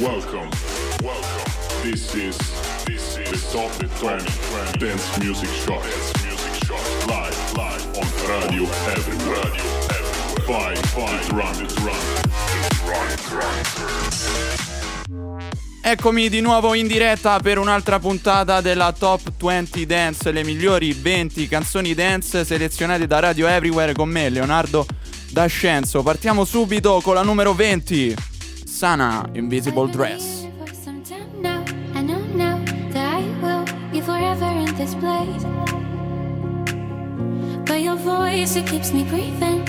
Welcome, welcome. This is this is the Top 20 Dance Music Show. Dance Music Show. Live, live on Radio Everywhere. Radio Everywhere. Five, five, run, it run. Run, run. Eccomi di nuovo in diretta per un'altra puntata della Top 20 Dance, le migliori 20 canzoni dance selezionate da Radio Everywhere con me, Leonardo D'Ascenzo. Partiamo subito con la numero 20, Sana Invisible Dress. voice, it keeps me breathing.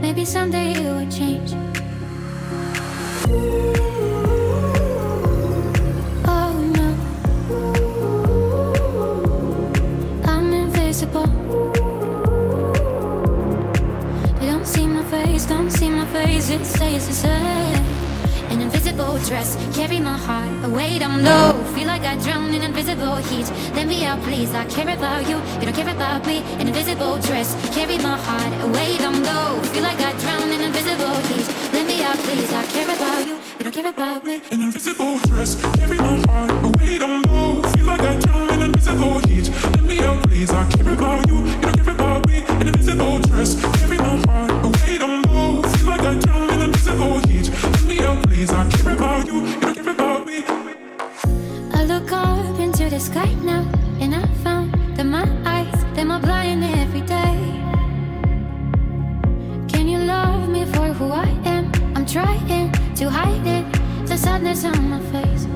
Maybe someday it will change. Face. It stays the same invisible dress. Carry my heart away down low. Feel like I drown in invisible heat. Let me out, please. I care about you. You don't care about me. An invisible dress. Carry my heart away down low. Feel like I drown in invisible heat. Let me out, please. I care about you. You don't care about me. An invisible dress. Carry my heart away down low. Feel like I drown in invisible heat. Let me out, please. I care about you. You don't care about me. An invisible dress. Carry my heart please. I care about you. You don't care about me. I look up into the sky now, and I found that my eyes, them are blind every day. Can you love me for who I am? I'm trying to hide it, the sadness on my face.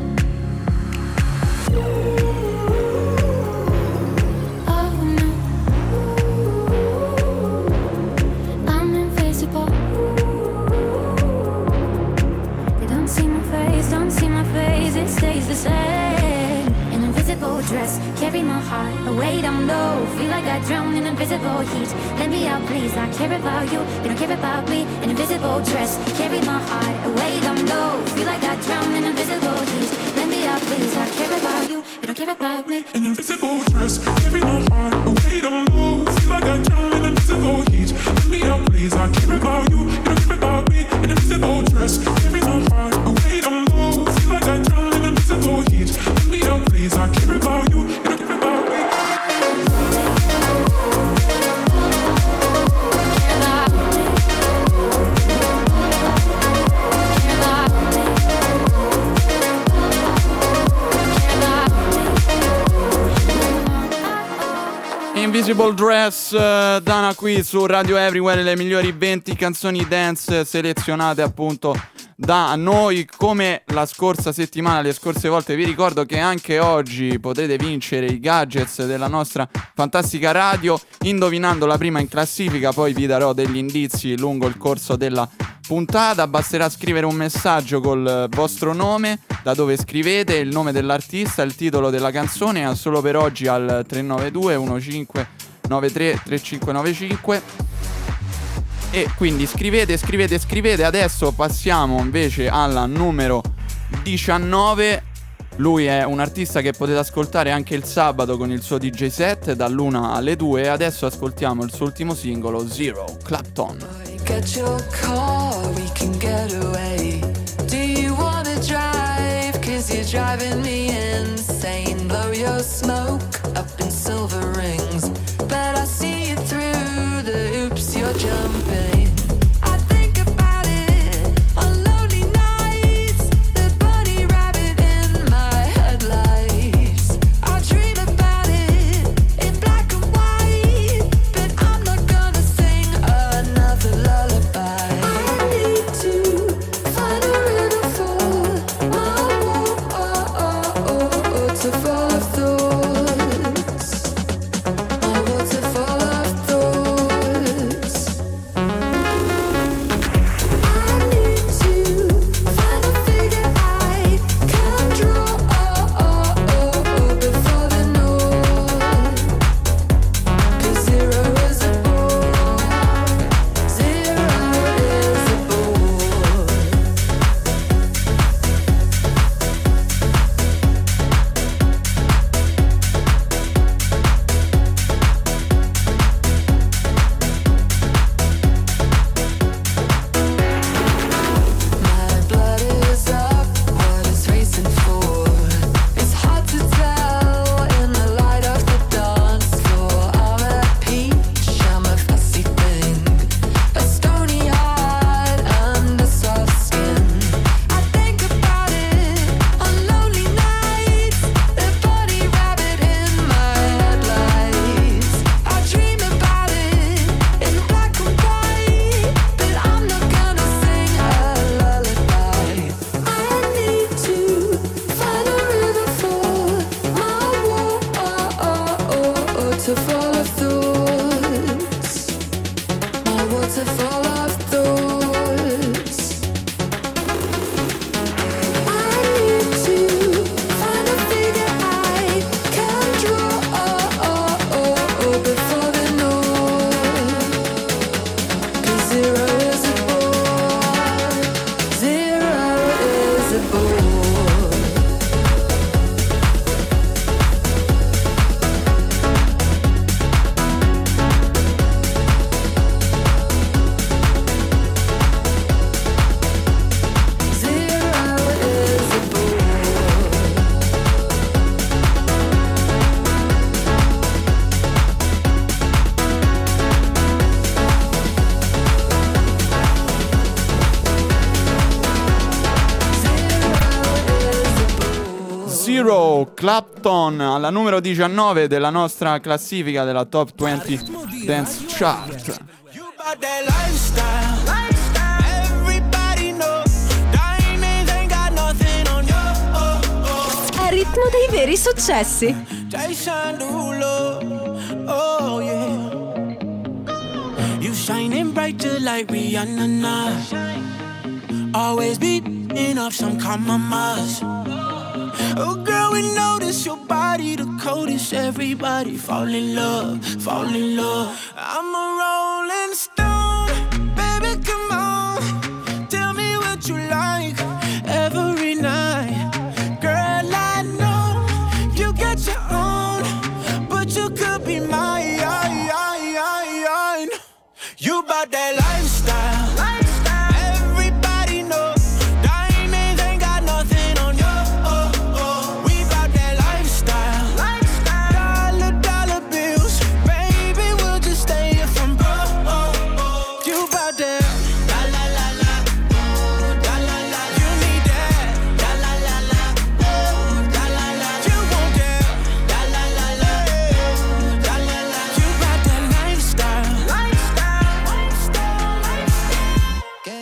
Like I drown in invisible heat. Let me out, please. I care about you, you don't care about me. An invisible dress, carry my heart away down low. Feel like I drown in invisible heat. Let me out, please. I care about you, you don't care about me. An invisible dress, carry my heart away down low. Feel like I drown in invisible heat. Let me out, please. I care about you, you don't care about me. An invisible dress, carry my heart Invisible Dress, uh, Dana qui su Radio Everywhere, le migliori 20 canzoni dance selezionate appunto da noi come la scorsa settimana, le scorse volte. Vi ricordo che anche oggi potete vincere i gadgets della nostra fantastica radio indovinando la prima in classifica, poi vi darò degli indizi lungo il corso della puntata. Basterà scrivere un messaggio col vostro nome, da dove scrivete, il nome dell'artista, il titolo della canzone, solo per oggi al 392 1593 3595 e quindi scrivete, scrivete, scrivete. Adesso passiamo invece alla numero 19. Lui è un artista che potete ascoltare anche il sabato con il suo DJ set dall'1 alle 2 e adesso ascoltiamo il suo ultimo singolo Zero Clapton. Get your car, we can get away. Do you wanna drive? Cause you're driving me insane. Blow your smoke up in silver rings. Clapton alla numero 19 della nostra classifica della Top 20 Dance Chart. È il ritmo dei veri successi. Oh yeah. You shining brighter like Rihanna now. Always beating up some common mass. Oh, girl, we notice your body the coldest. Everybody fall in love, fall in love. I'm a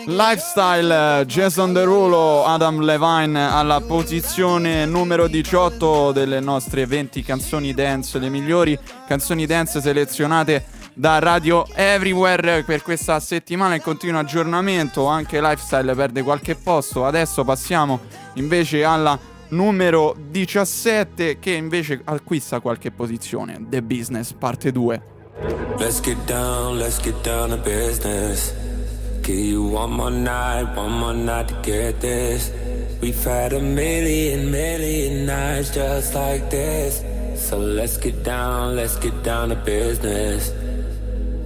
Lifestyle, eh, Jason Derulo, Adam Levine alla posizione numero 18 delle nostre 20 canzoni dance, le migliori canzoni dance selezionate da Radio Everywhere per questa settimana in continuo aggiornamento, anche Lifestyle perde qualche posto, adesso passiamo invece alla numero 17 che invece acquista qualche posizione, The Business parte 2. Let's get down, let's get down to business. Give you one more night, one more night to get this. We've had a million, million nights just like this. So let's get down, let's get down to business.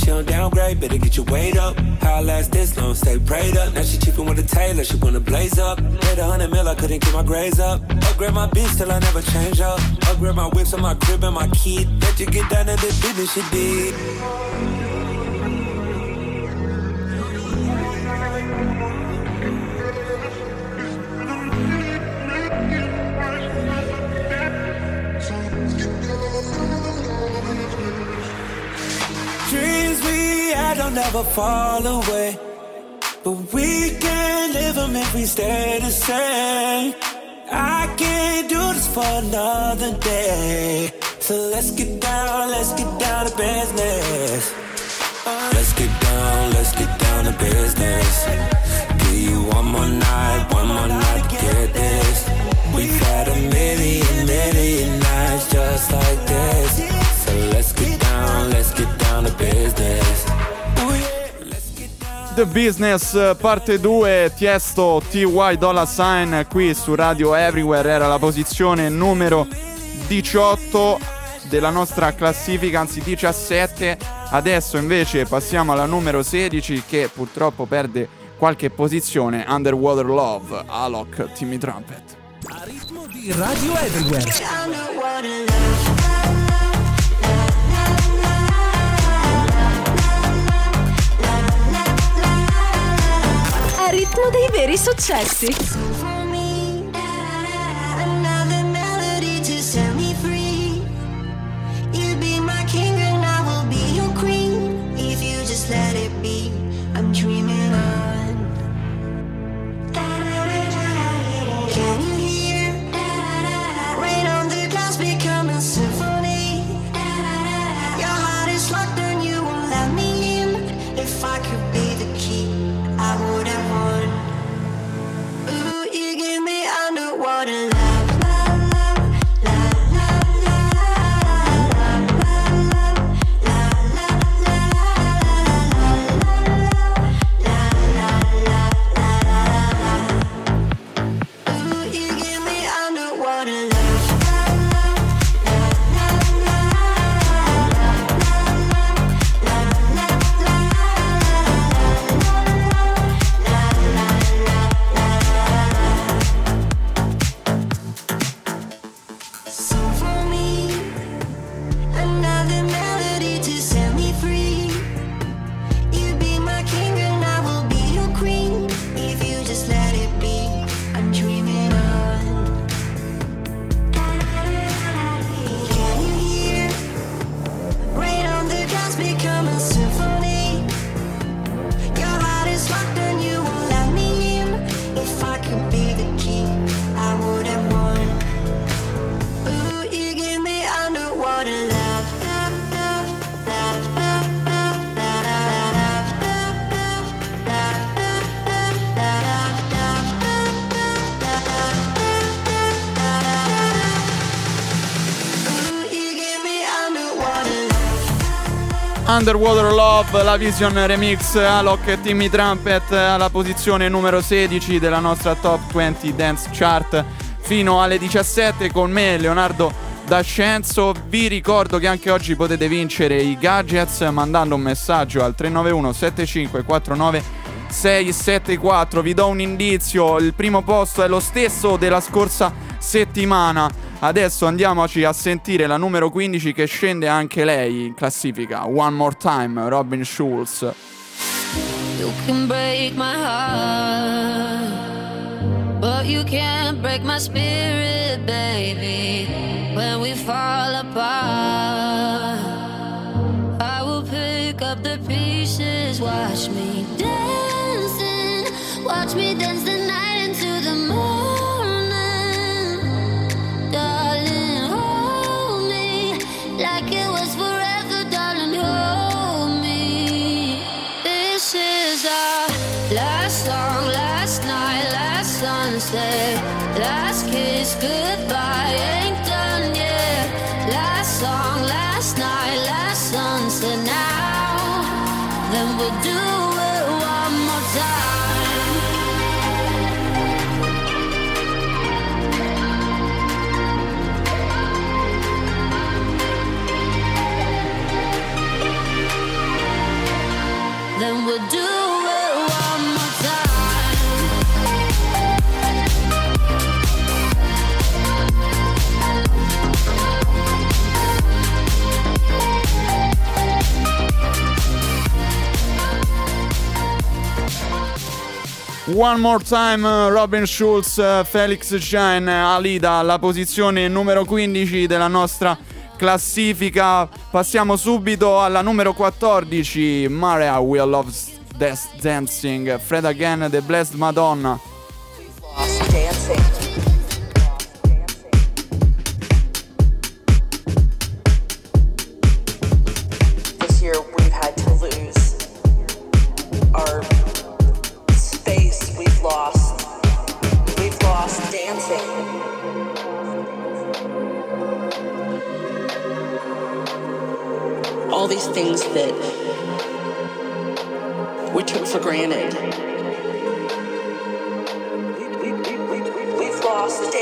She don't downgrade, better get your weight up. How I last this long, stay prayed up. Now she cheapin' with a tailor, she wanna blaze up. Paid a hundred mil, I couldn't keep my grades up. Upgrade my beats till I never change up. Upgrade my whips on my crib and my kid. Bet you get down to the business she did. They'll never fall away. But we can't live them if we stay the same. I can't do this for another day. So let's get down, let's get down to business. Let's get down, let's get down to business. Give you one more night, one more night to get this. We've had a million, million nights just like this. So let's get down, let's get down to business. The Business parte 2 Tiesto TY Dollar Sign qui su Radio Everywhere era la posizione numero 18 della nostra classifica, anzi 17. Adesso invece passiamo alla numero 16 che purtroppo perde qualche posizione, Underwater Love, Alok, Timmy Trumpet. A ritmo di Radio Everywhere. ritmo dei veri successi. Underwater Love, la Vision Remix, Alok e Timmy Trumpet alla posizione numero 16 della nostra Top 20 Dance Chart fino alle 17 con me Leonardo D'Ascenzo. Vi ricordo che anche oggi potete vincere i gadgets mandando un messaggio al 391 7549 674. Vi do un indizio, il primo posto è lo stesso della scorsa settimana. Adesso andiamoci a sentire la numero 15 che scende anche lei in classifica. One More Time, Robin Schulz. You can break my heart, but you can't break my spirit, baby. When we fall apart, I will pick up the pieces. Watch me dancing, watch me dance One more time, Robin Schulz, Felix Shine, Alida alla posizione numero 15 della nostra classifica. Passiamo subito alla numero 14. Maria Will Love Dancing. Fred Again, The Blessed Madonna. These things that we took for granted. We, we, we, we've lost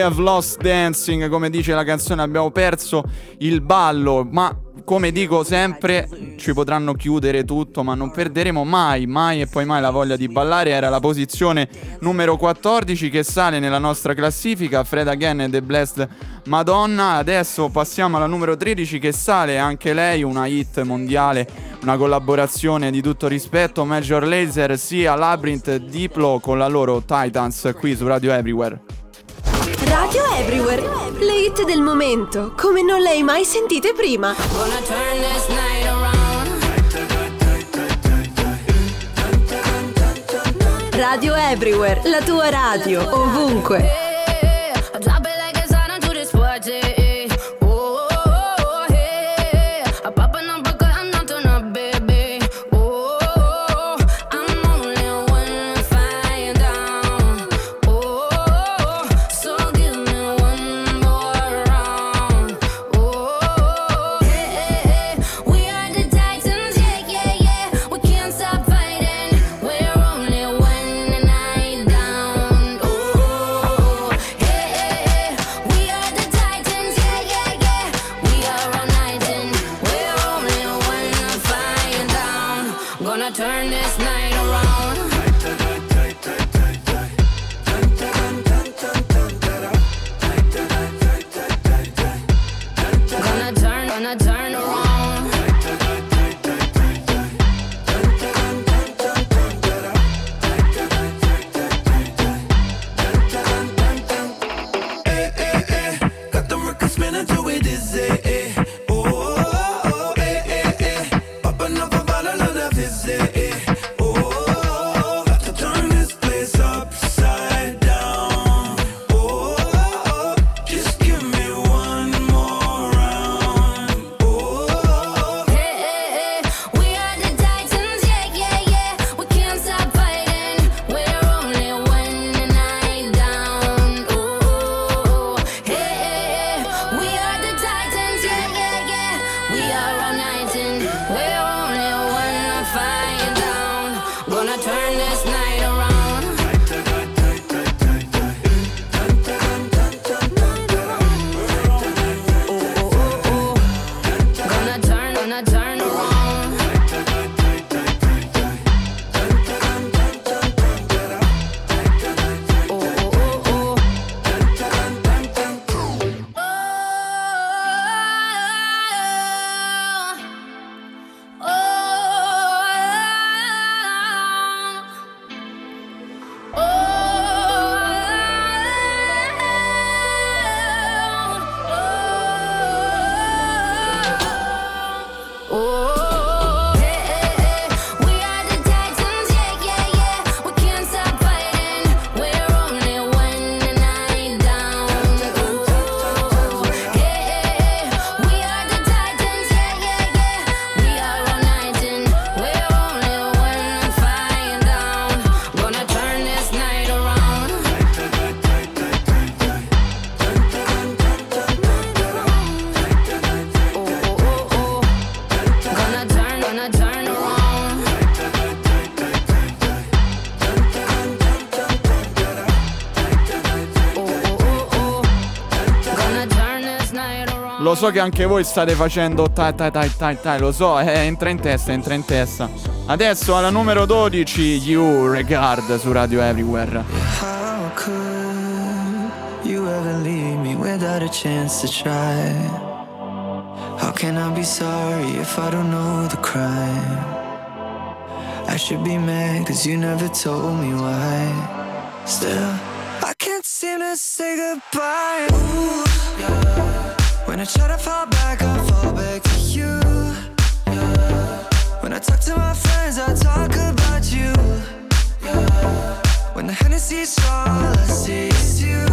We Have Lost Dancing, come dice la canzone, abbiamo perso il ballo, ma come dico sempre, ci potranno chiudere tutto, ma non perderemo mai, mai e poi mai la voglia di ballare. Era la posizione numero 14 che sale nella nostra classifica, Fred Again e The Blessed Madonna. Adesso passiamo alla numero 13 che sale anche lei, una hit mondiale, una collaborazione di tutto rispetto, Major Laser sia Labyrinth Diplo con la loro Titans qui su Radio Everywhere. Radio Everywhere, le hit del momento, come non le hai mai sentite prima. Radio Everywhere, la tua radio, ovunque. Che anche voi state facendo tai tai tai tai tai, lo so, eh, entra in testa, entra in testa. Adesso alla numero 12, You Regard su Radio Everywhere. How could you ever leave me without a chance to try? How can I be sorry if I don't know the crime? I should be mad cause you never told me why. Still, I can't seem to say goodbye. Ooh, yeah. When I try to fall back, I fall back to you. When I talk to my friends, I talk about you. Yeah. When the Hennessy's all I see is you,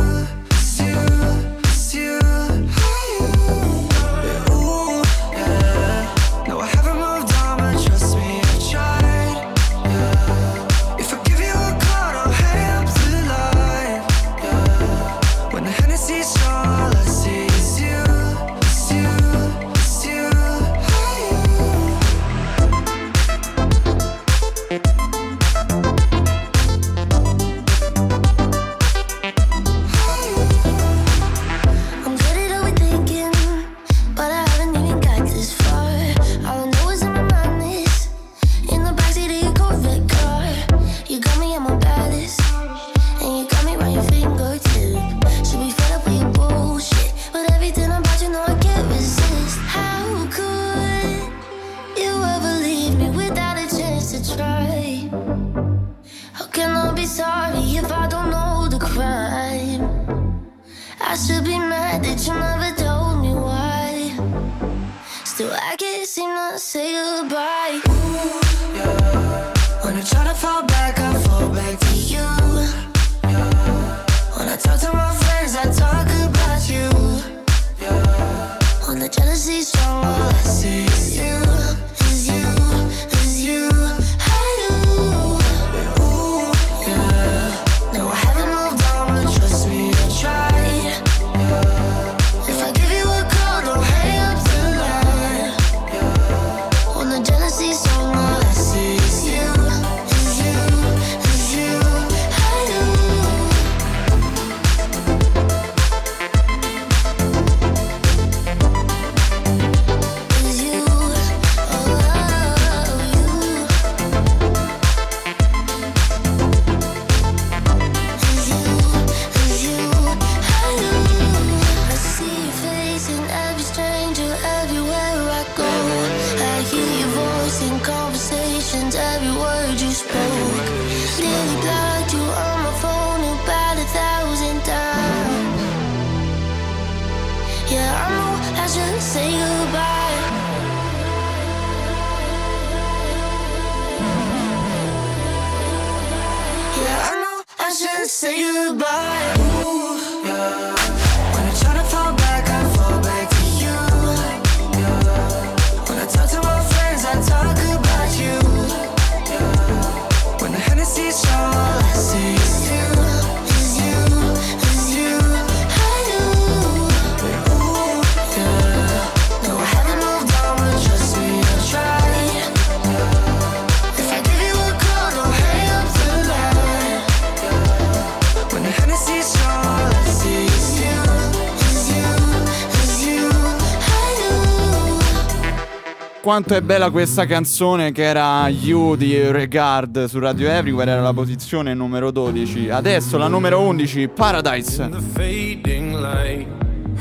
quanto è bella questa canzone che era You di Regard su Radio Everywhere, era la posizione numero 12. Adesso la numero 11, Paradise. In the fading light,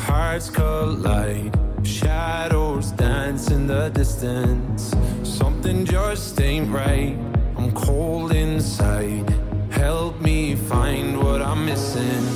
hearts collide. Shadows dance in the distance. Something just ain't right. I'm cold inside. Help me find what I'm missing.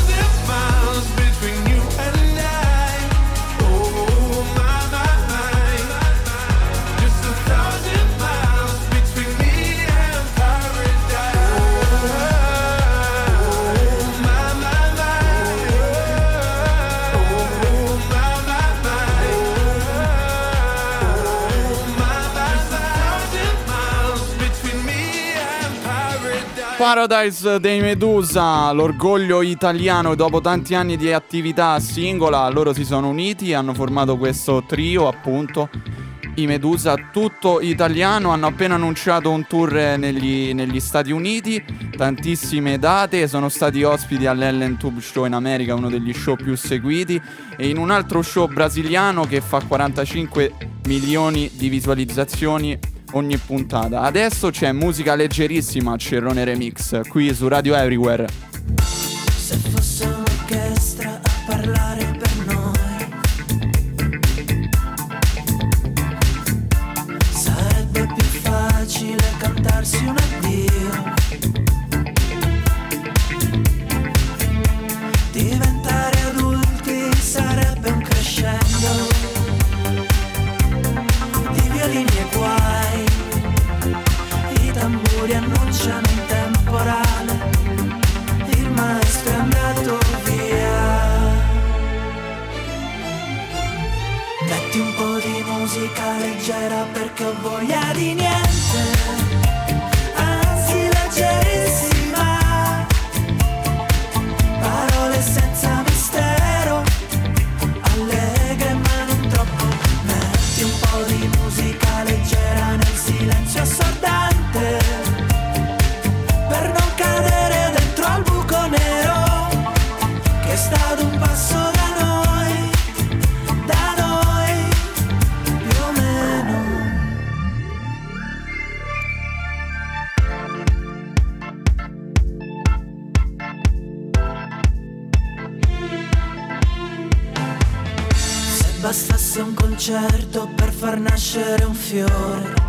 Paradise dei Medusa, l'orgoglio italiano dopo tanti anni di attività singola, loro si sono uniti, hanno formato questo trio appunto, i Medusa, tutto italiano, hanno appena annunciato un tour negli, negli Stati Uniti, tantissime date, sono stati ospiti all'Ellen Tube Show in America, uno degli show più seguiti, e in un altro show brasiliano che fa 45 milioni di visualizzazioni ogni puntata. Adesso c'è musica leggerissima, Cerrone Remix, qui su Radio Everywhere. Se fosse un'orchestra a parlare per noi Sarebbe più facile cantarsi un musica leggera perché ho voglia di niente. Concerto per far nascere un fiore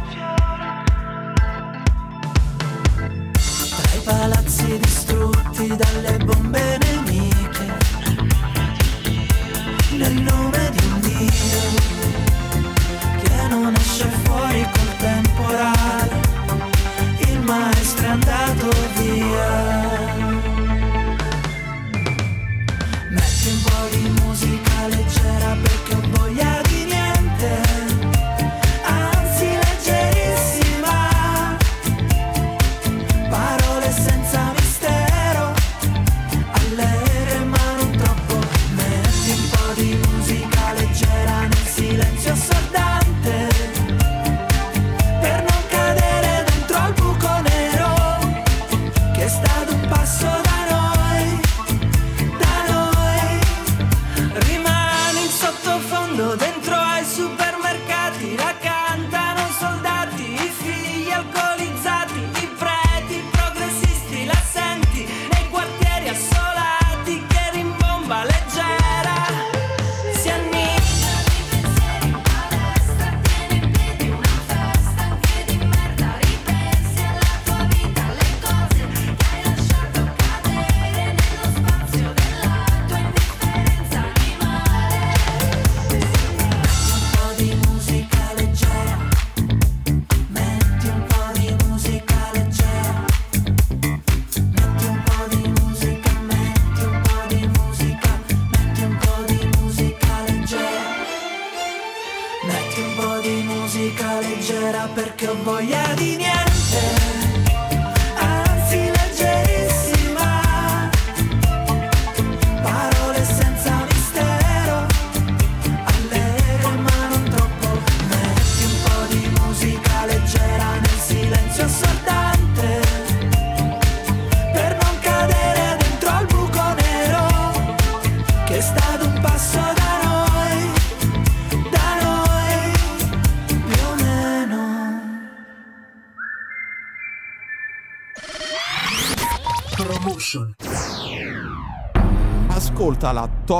perché ho voglia di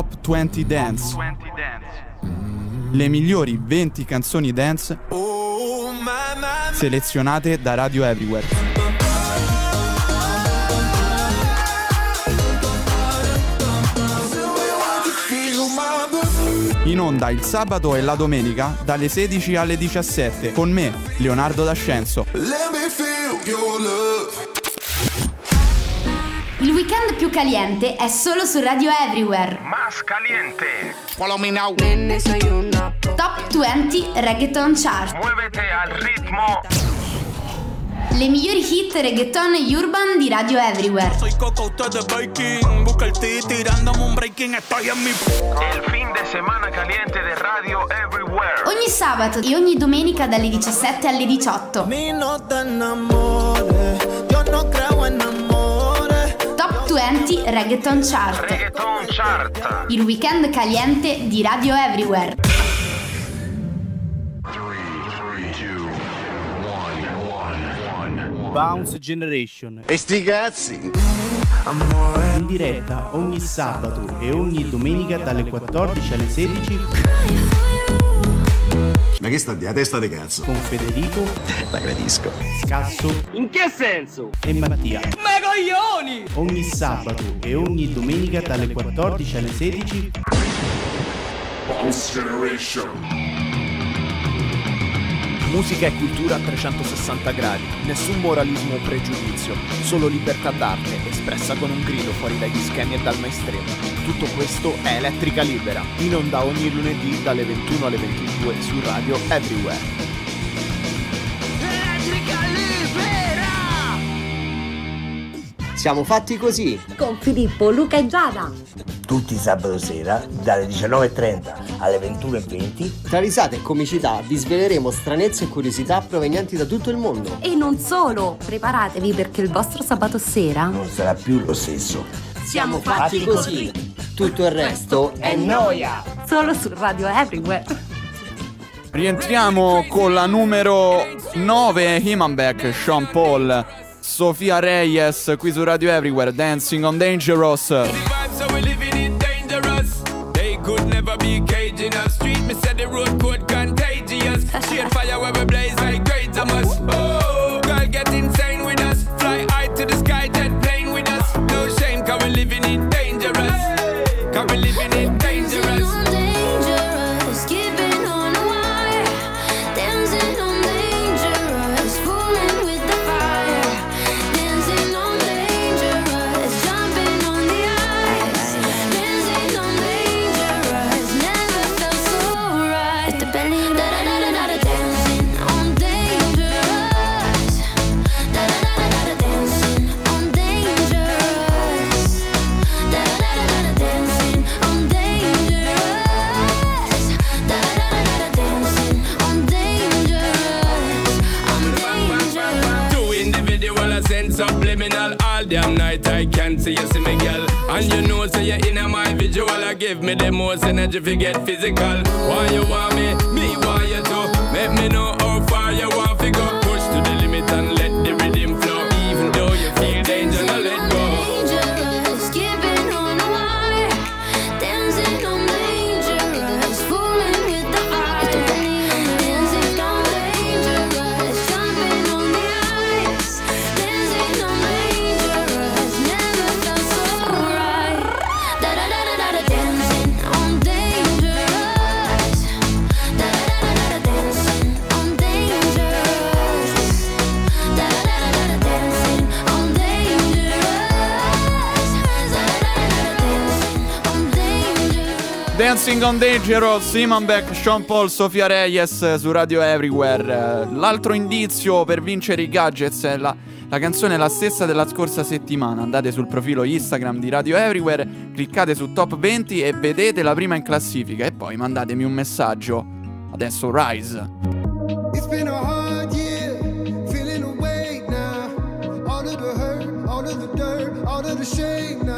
Top 20 Dance. Le migliori 20 canzoni dance selezionate da Radio Everywhere. In onda il sabato e la domenica dalle 16 alle 17 con me, Leonardo D'Ascenso. Il weekend più caliente è solo su Radio Everywhere. Más caliente. Top 20 Reggaeton Chart. Muévete al ritmo. Le migliori hit reggaeton e urban di Radio Everywhere. Soy Coco, ustedes baking. Busca el ti tirándome un breaking. Estoy en mi. El fin de semana caliente de Radio Everywhere. Ogni sabato e ogni domenica dalle 17 alle 18. Mi no te enamores. Yo no 20 Reggaeton Chart. Reggaeton Chart. Il weekend caliente di Radio Everywhere. Bounce Generation. E sti cazzi! In diretta ogni sabato e ogni domenica dalle 14 alle 16 Ma che sta di a testa di cazzo? con Federico, La gradisco. Scasso In che senso? e Mattia. ¡Me coglioni! Ogni sabato e ogni domenica dalle 14 alle 16 Bounce Generation. Musica e cultura a 360 gradi, nessun moralismo o pregiudizio, solo libertà d'arte espressa con un grido fuori dagli schemi e dal mainstream. Tutto questo è Elettrica Libera, in onda ogni lunedì dalle 21 alle 22 su Radio Everywhere. Siamo fatti così. Con Filippo, Luca e Giada. tutti i sabato sera dalle 19.30 alle 21.20 Tra risate e comicità vi sveleremo stranezze e curiosità provenienti da tutto il mondo. E non solo, preparatevi perché il vostro sabato sera non sarà più lo stesso. siamo Fatti fatti così. Tutto il resto è noia. solo su Radio Everywhere. Rientriamo con la numero 9 Himanbeck, Sean Paul, Sofia Reyes qui su Radio Everywhere, Dancing on Dangerous. Give me the most energy if you get physical. Why you want me? Me Dancing on Dangerous, Simon Beck, Sean Paul, Sofia Reyes su Radio Everywhere. Eh, L'altro indizio per vincere i gadgets è la, la canzone è la stessa della scorsa settimana. Andate sul profilo Instagram di Radio Everywhere, cliccate su Top 20 e vedete la prima in classifica e poi mandatemi un messaggio. Adesso Rise. It's been a hard year, feeling awake now. All of the hurt, all of the dirt, all of the shame now.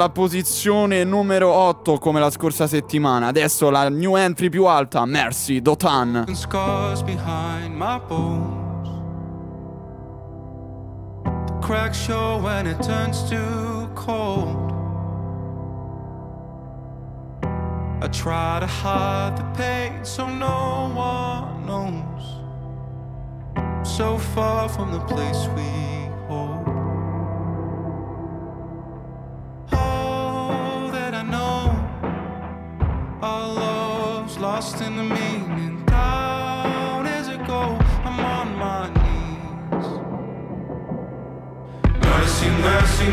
Alla posizione numero 8 come la scorsa settimana. Adesso la new entry più alta, Mercy Dotan. cracks show when it turns too cold. I try to hide the pain so no one knows. So far from the place we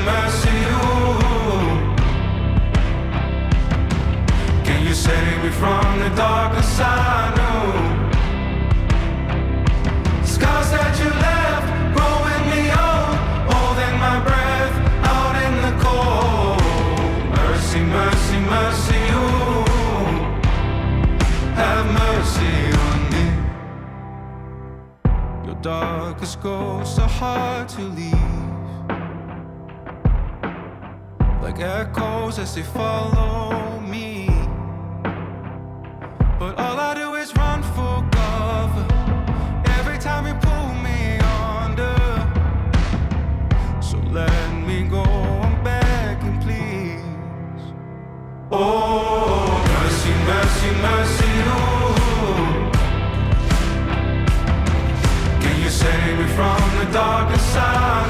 mercy. Can you save me from the darkness I? Scars that you left, growing me old, holding my breath out in the cold. Mercy, mercy, mercy. Have mercy on me. Your darkest ghosts are hard to leave. Like echoes as they follow me. But all I do is run for cover. Every time you pull me under. So let me go, I'm begging, please. Oh, mercy, mercy, mercy, oh. Can you save me from the darkness I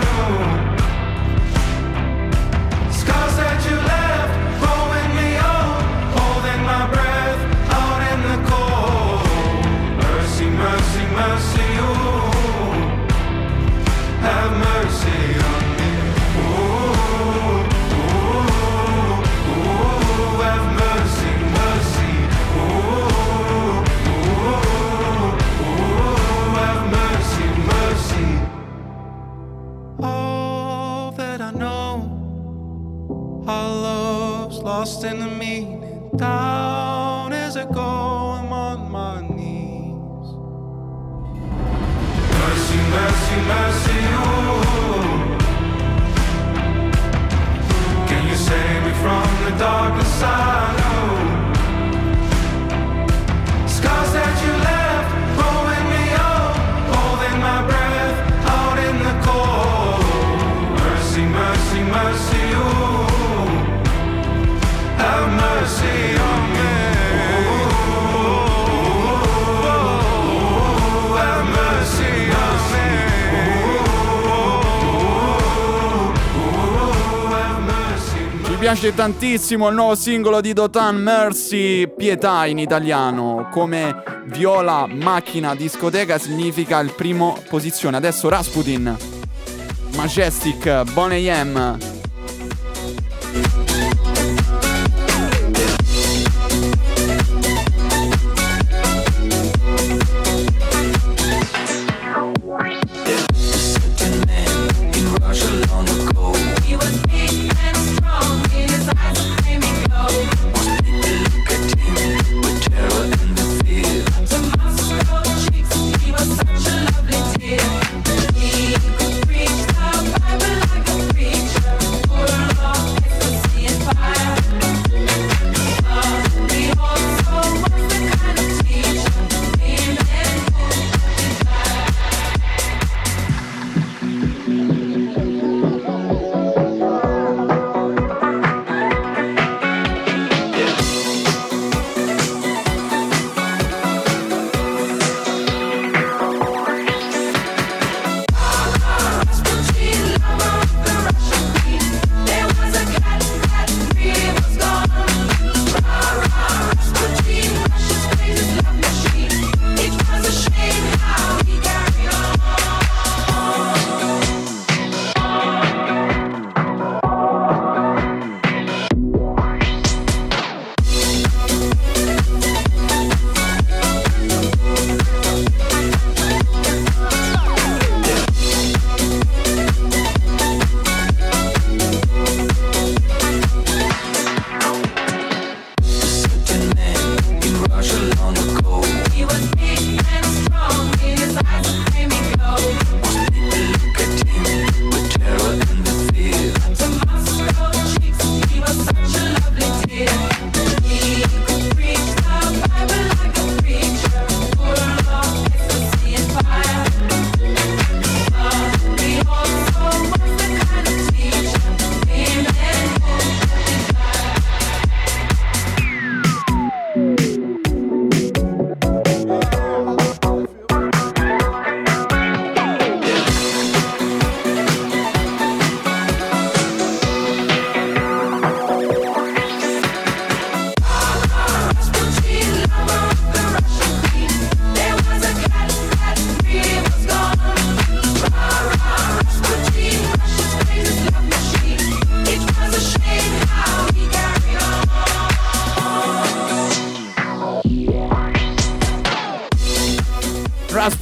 the darkness I piace tantissimo il nuovo singolo di Dotan Mercy, Pietà in italiano, come viola macchina discoteca significa il primo posizione. Adesso Rasputin, Majestic, Boney M.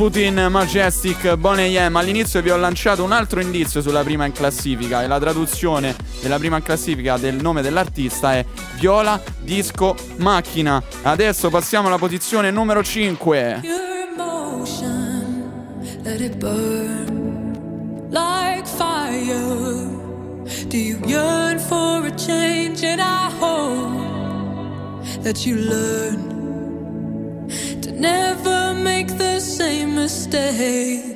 Putin Majestic Bonnie AM. All'inizio vi ho lanciato un altro indizio sulla prima in classifica e la traduzione della prima in classifica del nome dell'artista è Viola Disco Macchina. Adesso passiamo alla posizione numero 5. Your emotion, let it burn like fire. Do you yearn for a change? And I hope that you learn to never. make the same mistake.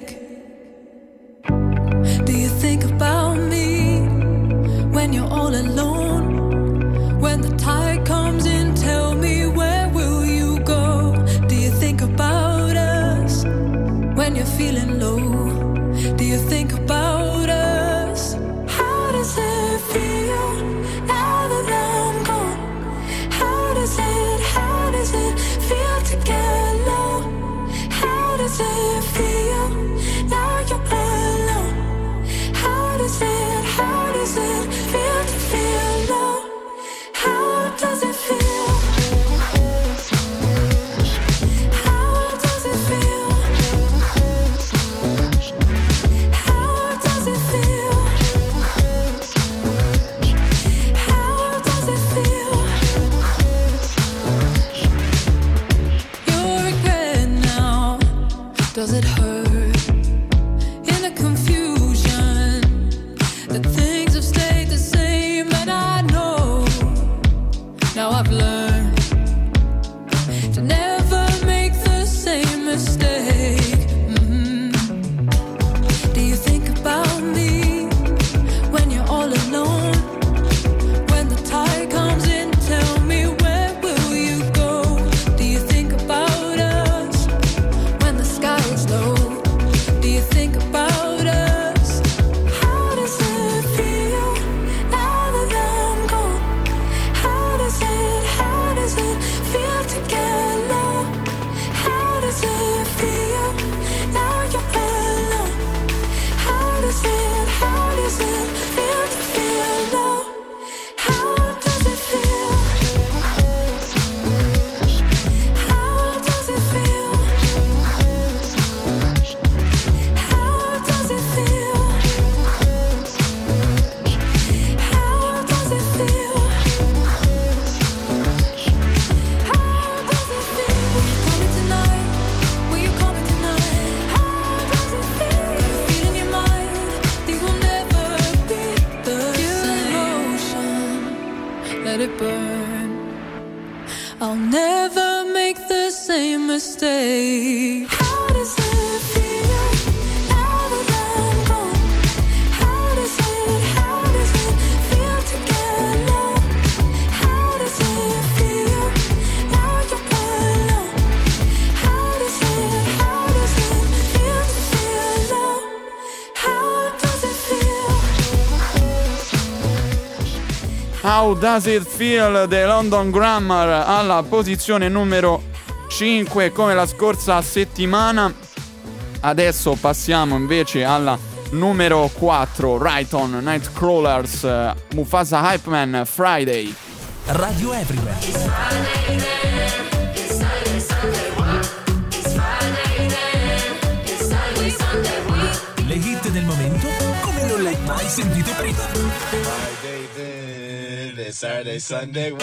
How Does It Feel The London Grammar alla posizione numero 5 come la scorsa settimana. Adesso passiamo invece alla numero 4, Rhyton Nightcrawlers, eh, Mufasa Hype Man Friday. Radio Everywhere. Le hit del momento come non le hai mai sentite prima. Friday, then. Friday, Saturday, Sunday, one.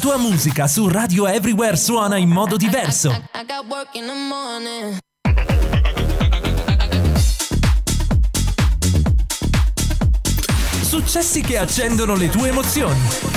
La tua musica su Radio Everywhere suona in modo diverso. Successi che accendono le tue emozioni.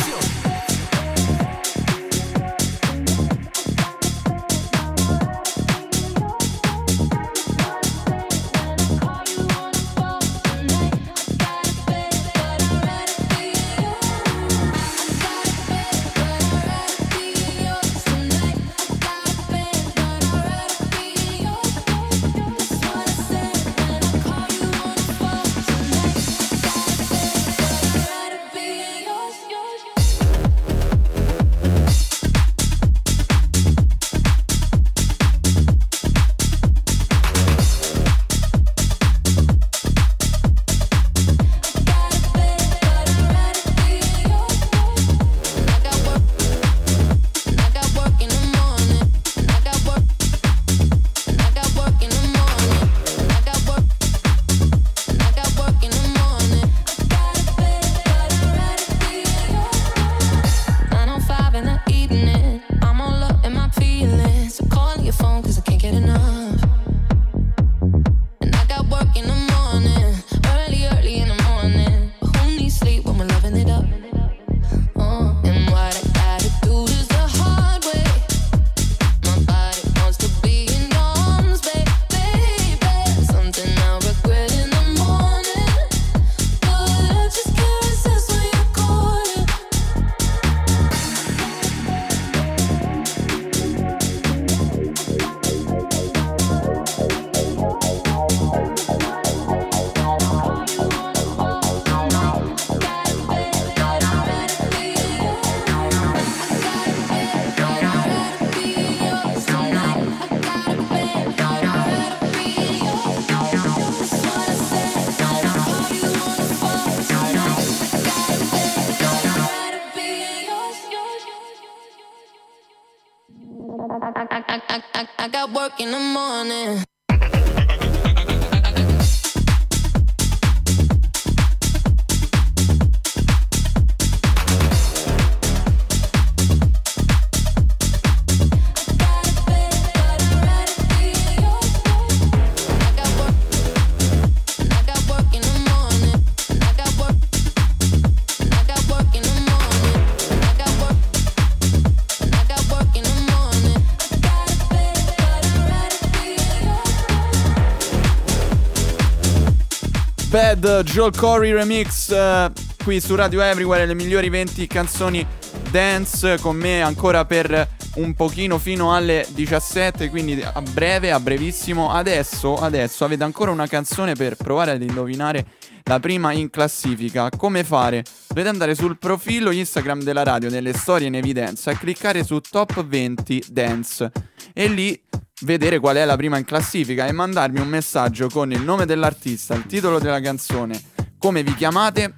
Joel Corey Remix eh, qui su Radio Everywhere le migliori 20 canzoni dance con me ancora per un pochino fino alle 17 quindi a breve a brevissimo. Adesso adesso avete ancora una canzone per provare ad indovinare la prima in classifica. Come fare? Dovete andare sul profilo Instagram della radio nelle storie in evidenza e cliccare su top 20 dance. E lì vedere qual è la prima in classifica e mandarmi un messaggio con il nome dell'artista, il titolo della canzone, come vi chiamate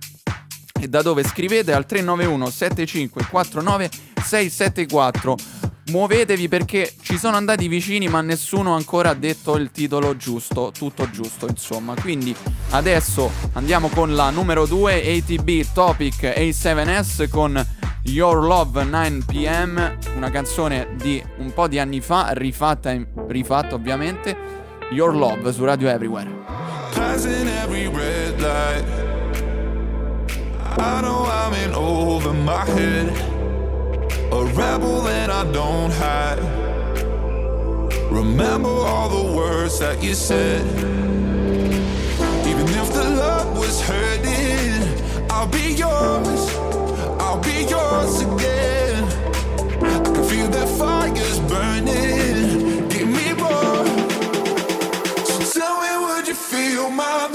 e da dove scrivete al 391 7549 674. Muovetevi perché ci sono andati vicini ma nessuno ancora ha detto il titolo giusto, tutto giusto insomma. Quindi adesso andiamo con la numero 2 ATB Topic A7S con Your Love 9pm, una canzone di un po' di anni fa, rifatta, rifatta ovviamente. Your Love su Radio Everywhere. Passing every red light. I know I'm in over my head. A rebel and I don't hide. Remember all the words that you said. Even if the love was hurting, I'll be yours. I'll be yours again. I can feel that fire's burning. Give me more. So tell me, would you feel my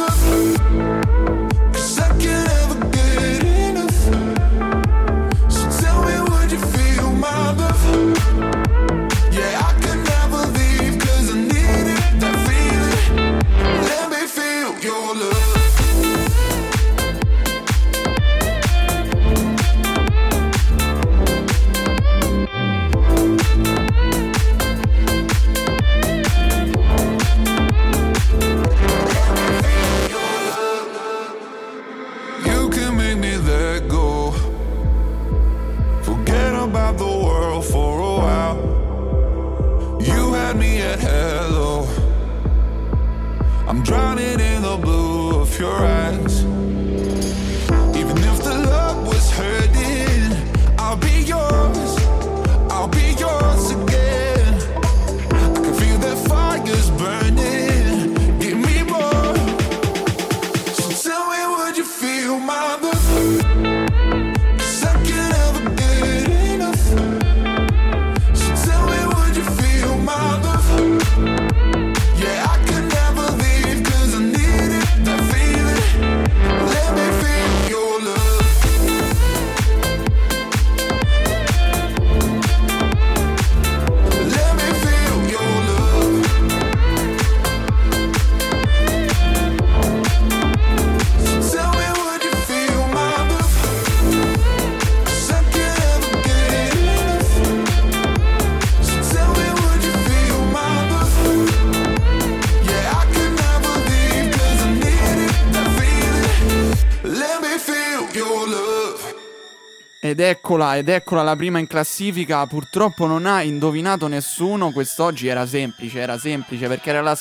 Ed eccola, ed eccola la prima in classifica, purtroppo non ha indovinato nessuno, quest'oggi era semplice, era semplice perché era la,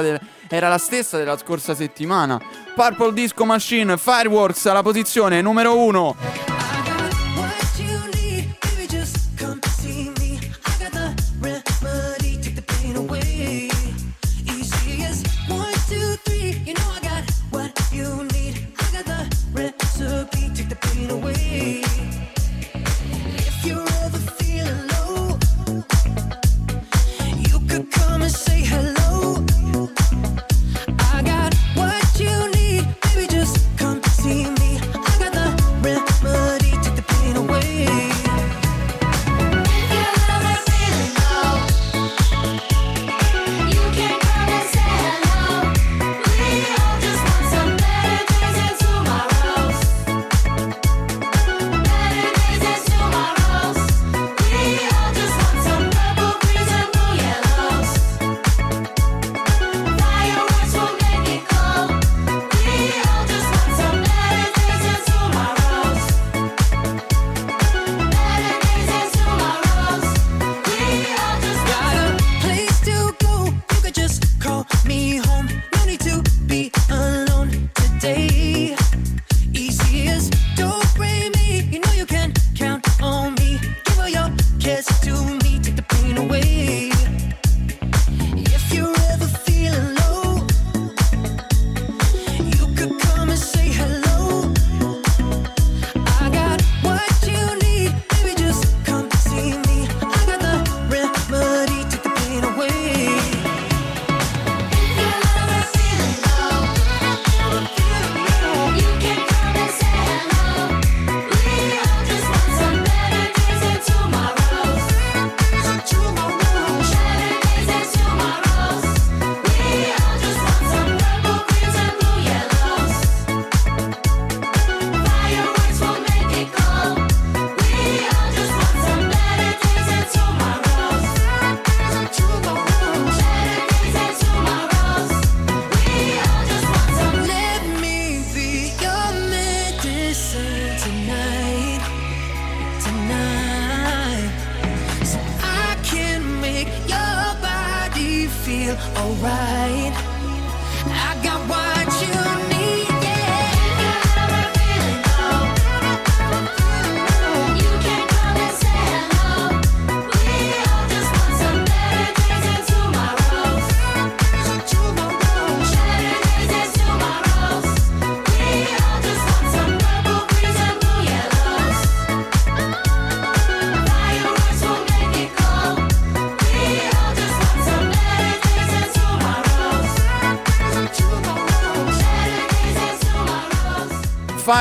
de- era la stessa della scorsa settimana. Purple Disco Machine Fireworks alla posizione numero 1.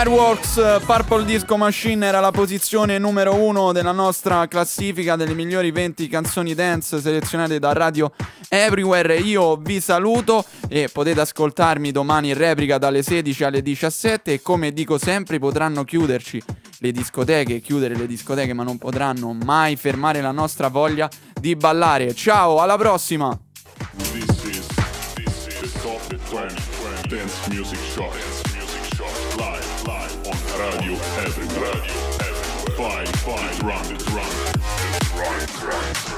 Fireworks eh, Purple Disco Machine era la posizione numero uno della nostra classifica delle migliori 20 canzoni dance selezionate da Radio Everywhere. Io vi saluto e potete ascoltarmi domani in replica dalle 16 alle 17 e come dico sempre potranno chiuderci le discoteche, chiudere le discoteche ma non potranno mai fermare la nostra voglia di ballare. Ciao, alla prossima! This is, this is radio everywhere. Fight, fight, run, run, run, run.